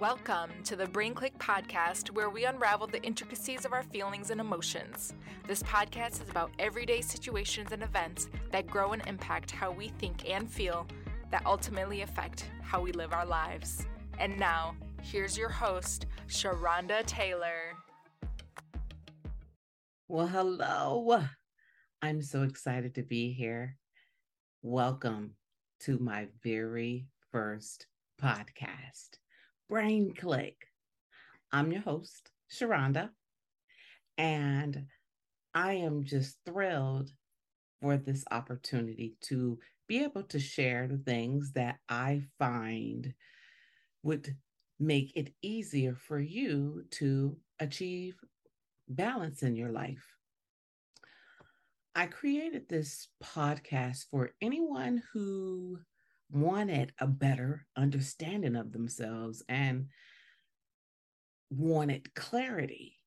Welcome to the Brain Cliq podcast, where we unravel the intricacies of our feelings and emotions. This podcast is about everyday situations and events that grow and impact how we think and feel, that ultimately affect how we live our lives. And now, here's your host, Sharonda Taylor. Well, hello. I'm so excited to be here. Welcome to my very first podcast. Brain Cliq. I'm your host, Sharonda, and I am just thrilled for this opportunity to be able to share the things that I find would make it easier for you to achieve balance in your life. I created this podcast for anyone who wanted a better understanding of themselves and wanted clarity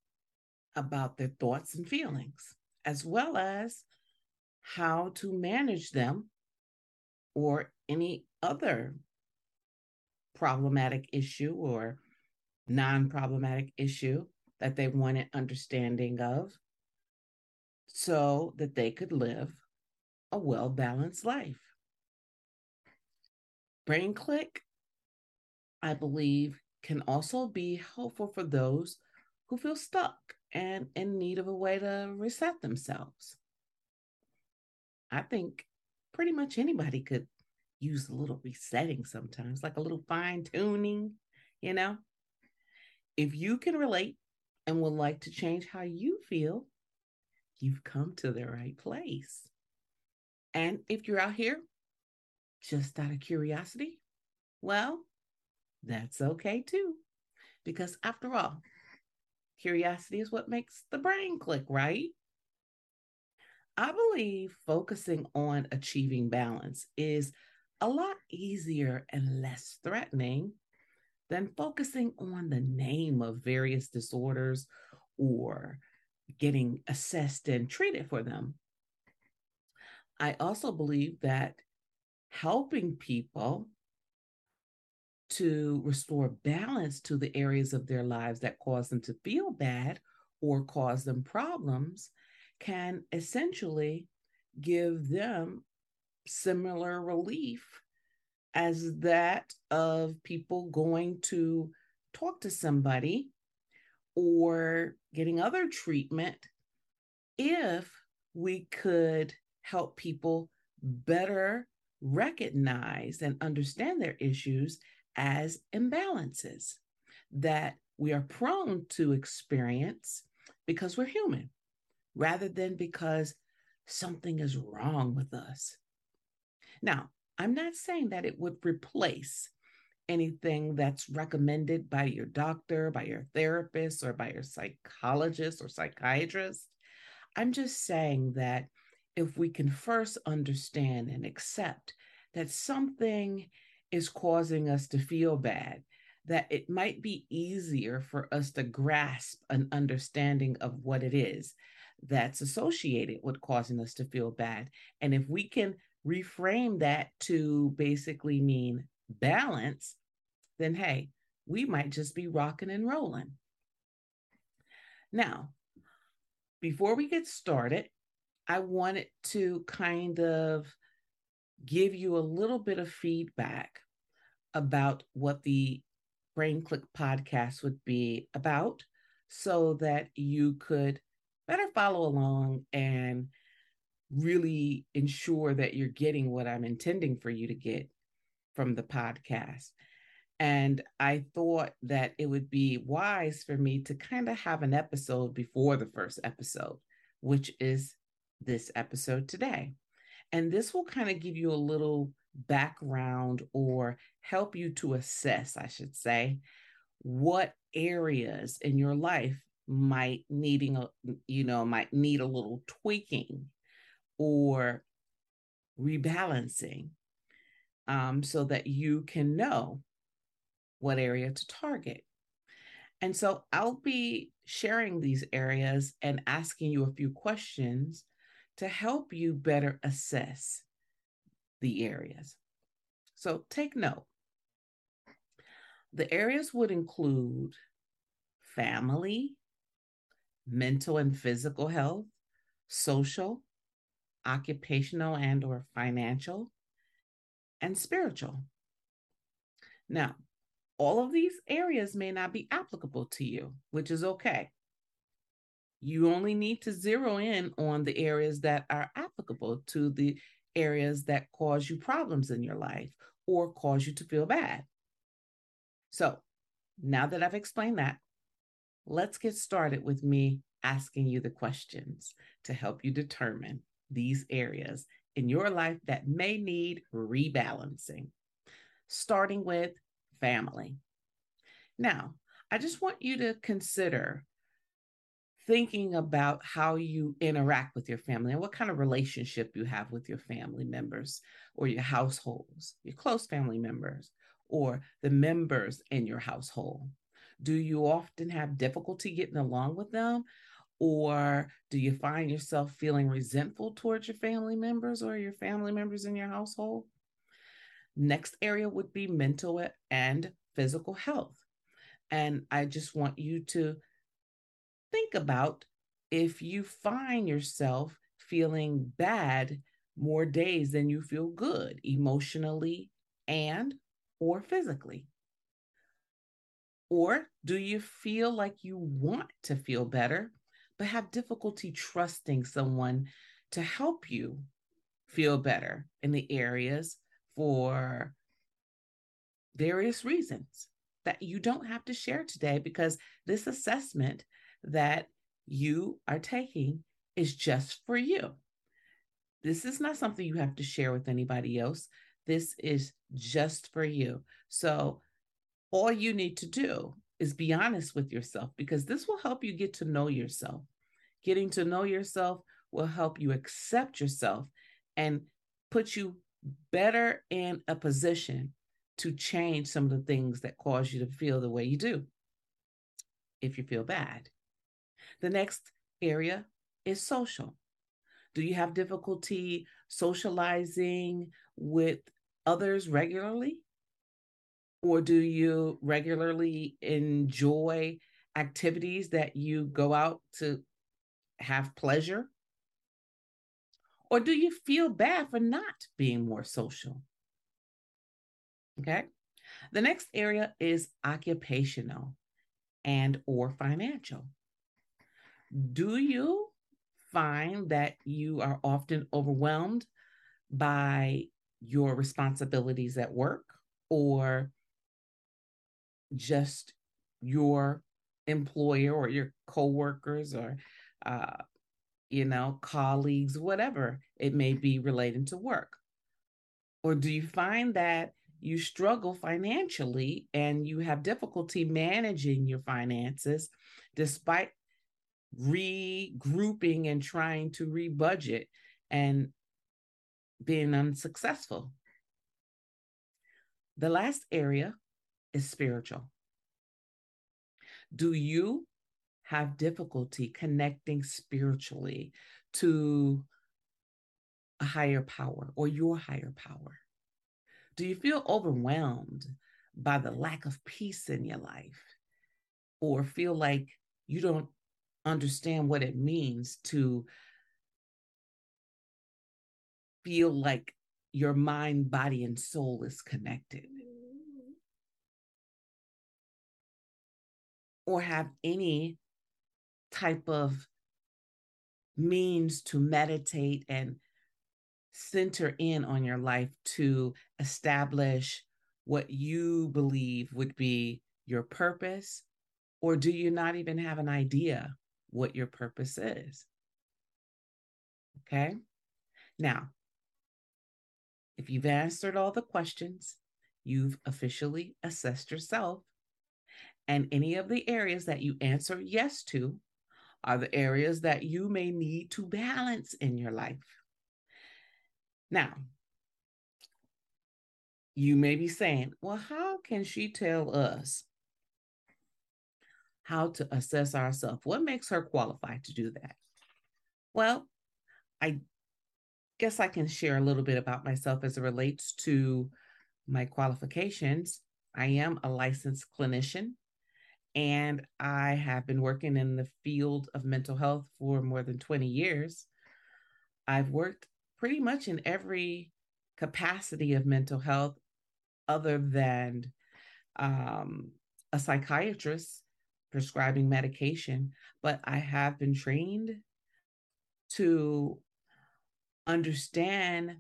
about their thoughts and feelings, as well as how to manage them or any other problematic issue or non problematic issue that they wanted understanding of so that they could live a well balanced life. Brain Cliq, I believe, can also be helpful for those who feel stuck and in need of a way to reset themselves. I think pretty much anybody could use a little resetting sometimes, like a little fine tuning, you know? If you can relate and would like to change how you feel, you've come to the right place. And if you're out here just out of curiosity, well, that's okay too. Because after all, curiosity is what makes the brain click, right? I believe focusing on achieving balance is a lot easier and less threatening than focusing on the name of various disorders or getting assessed and treated for them. I also believe that helping people to restore balance to the areas of their lives that cause them to feel bad or cause them problems can essentially give them similar relief as that of people going to talk to somebody or getting other treatment if we could help people better recognize and understand their issues as imbalances that we are prone to experience because we're human rather than because something is wrong with us. Now, I'm not saying that it would replace anything that's recommended by your doctor, by your therapist, or by your psychologist or psychiatrist. I'm just saying that if we can first understand and accept that something is causing us to feel bad, that it might be easier for us to grasp an understanding of what it is that's associated with causing us to feel bad. And if we can reframe that to basically mean balance, then hey, we might just be rocking and rolling. Now, before we get started, I wanted to kind of give you a little bit of feedback about what the Brain Cliq podcast would be about so that you could better follow along and really ensure that you're getting what I'm intending for you to get from the podcast. And I thought that it would be wise for me to kind of have an episode before the first episode, which is this episode today. And this will kind of give you a little background or help you to assess, I should say, what areas in your life might needing a you know might need a little tweaking or rebalancing um, so that you can know what area to target and so i'll be sharing these areas and asking you a few questions to help you better assess the areas. So take note. the areas would include family, mental and physical health, social, occupational and or financial, and spiritual. Now, all of these areas may not be applicable to you, which is okay. You only need to zero in on the areas that are applicable to the areas that cause you problems in your life or cause you to feel bad. So, now that I've explained that, let's get started with me asking you the questions to help you determine these areas in your life that may need rebalancing, starting with family. Now, I just want you to consider thinking about how you interact with your family and what kind of relationship you have with your family members or your households, your close family members, or the members in your household. Do you often have difficulty getting along with them? Or do you find yourself feeling resentful towards your family members or your family members in your household? Next area would be mental and physical health. And I just want you to think about if you find yourself feeling bad more days than you feel good emotionally and or physically. Or do you feel like you want to feel better but have difficulty trusting someone to help you feel better in the areas for various reasons that you don't have to share today because this assessment that you are taking is just for you. This is not something you have to share with anybody else. This is just for you. So, all you need to do is be honest with yourself because this will help you get to know yourself. Getting to know yourself will help you accept yourself and put you better in a position to change some of the things that cause you to feel the way you do if you feel bad. The next area is social. Do you have difficulty socializing with others regularly? Or do you regularly enjoy activities that you go out to have pleasure? Or do you feel bad for not being more social? Okay. The next area is occupational and or financial. Do you find that you are often overwhelmed by your responsibilities at work or just your employer or your coworkers or uh, you know colleagues whatever it may be relating to work? Or do you find that you struggle financially and you have difficulty managing your finances despite regrouping and trying to rebudget and being unsuccessful the last area is spiritual. Do you have difficulty connecting spiritually to a higher power or your higher power? Do you feel overwhelmed by the lack of peace in your life or feel like you don't understand what it means to feel like your mind, body, and soul is connected? or have any type of means to meditate and center in on your life to establish what you believe would be your purpose? Or do you not even have an idea what your purpose is? Okay. Now, if you've answered all the questions, you've officially assessed yourself and any of the areas that you answer yes to are the areas that you may need to balance in your life. Now, you may be saying, well, how can she tell us how to assess ourselves? What makes her qualified to do that? Well, I guess I can share a little bit about myself as it relates to my qualifications. I am a licensed clinician and I have been working in the field of mental health for more than 20 years. I've worked pretty much in every capacity of mental health other than um, a psychiatrist prescribing medication, but I have been trained to understand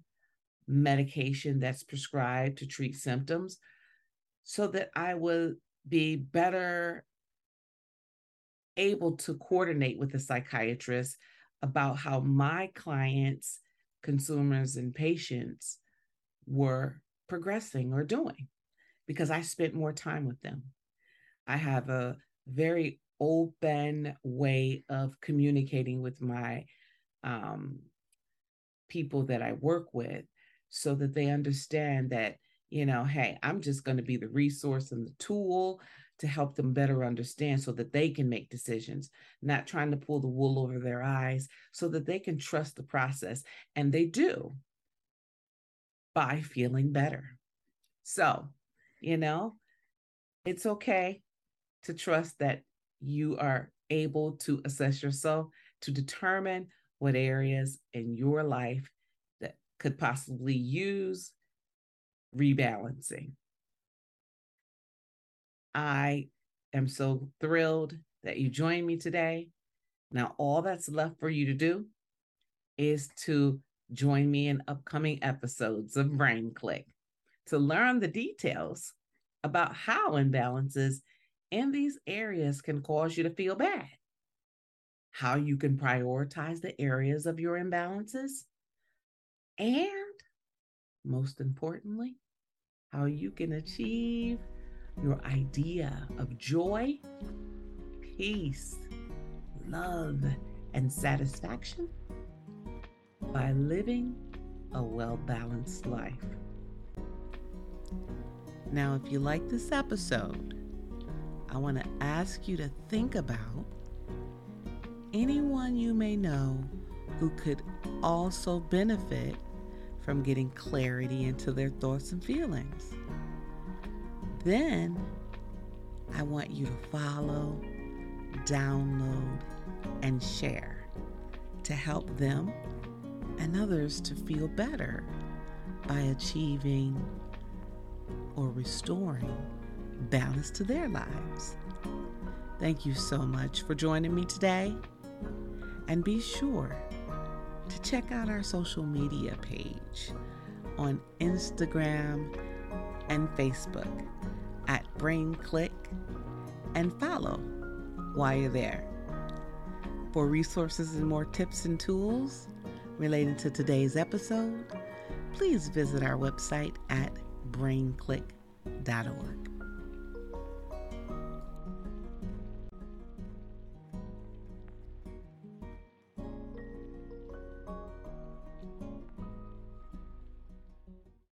medication that's prescribed to treat symptoms so that I will be better able to coordinate with the psychiatrist about how my clients, consumers, and patients were progressing or doing because I spent more time with them. I have a very open way of communicating with my um, people that I work with so that they understand that, you know, hey, I'm just going to be the resource and the tool to help them better understand so that they can make decisions, not trying to pull the wool over their eyes so that they can trust the process. And they do by feeling better. So, you know, it's okay to trust that you are able to assess yourself to determine what areas in your life that could possibly use rebalancing. I am so thrilled that you joined me today. Now, all that's left for you to do is to join me in upcoming episodes of Brain Cliq to learn the details about how imbalances in these areas can cause you to feel bad, how you can prioritize the areas of your imbalances, and most importantly, how you can achieve your idea of joy, peace, love, and satisfaction by living a well balanced life. Now, if you like this episode, I want to ask you to think about anyone you may know who could also benefit from getting clarity into their thoughts and feelings. Then I want you to follow, download, and share to help them and others to feel better by achieving or restoring balance to their lives. Thank you so much for joining me today. And be sure to check out our social media page on Instagram and Facebook at Brain Cliq and follow while you're there. For resources and more tips and tools related to today's episode, please visit our website at braincliq.org.